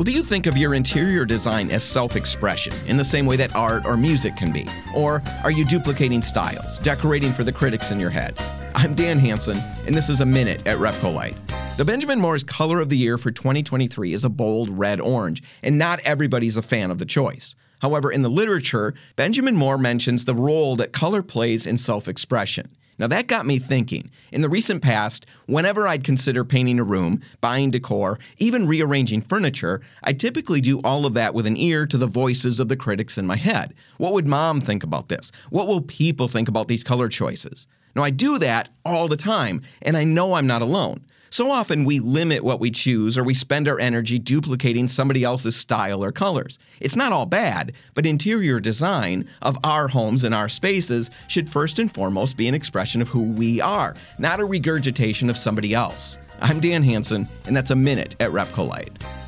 Well, do you think of your interior design as self expression in the same way that art or music can be? Or are you duplicating styles, decorating for the critics in your head? I'm Dan Hansen, and this is a minute at RepcoLite. The Benjamin Moore's color of the year for 2023 is a bold red orange, and not everybody's a fan of the choice. However, in the literature, Benjamin Moore mentions the role that color plays in self expression. Now that got me thinking. In the recent past, whenever I'd consider painting a room, buying decor, even rearranging furniture, I typically do all of that with an ear to the voices of the critics in my head. What would mom think about this? What will people think about these color choices? Now I do that all the time, and I know I'm not alone. So often we limit what we choose or we spend our energy duplicating somebody else's style or colors. It's not all bad, but interior design of our homes and our spaces should first and foremost be an expression of who we are, not a regurgitation of somebody else. I'm Dan Hansen, and that's a minute at RepcoLite.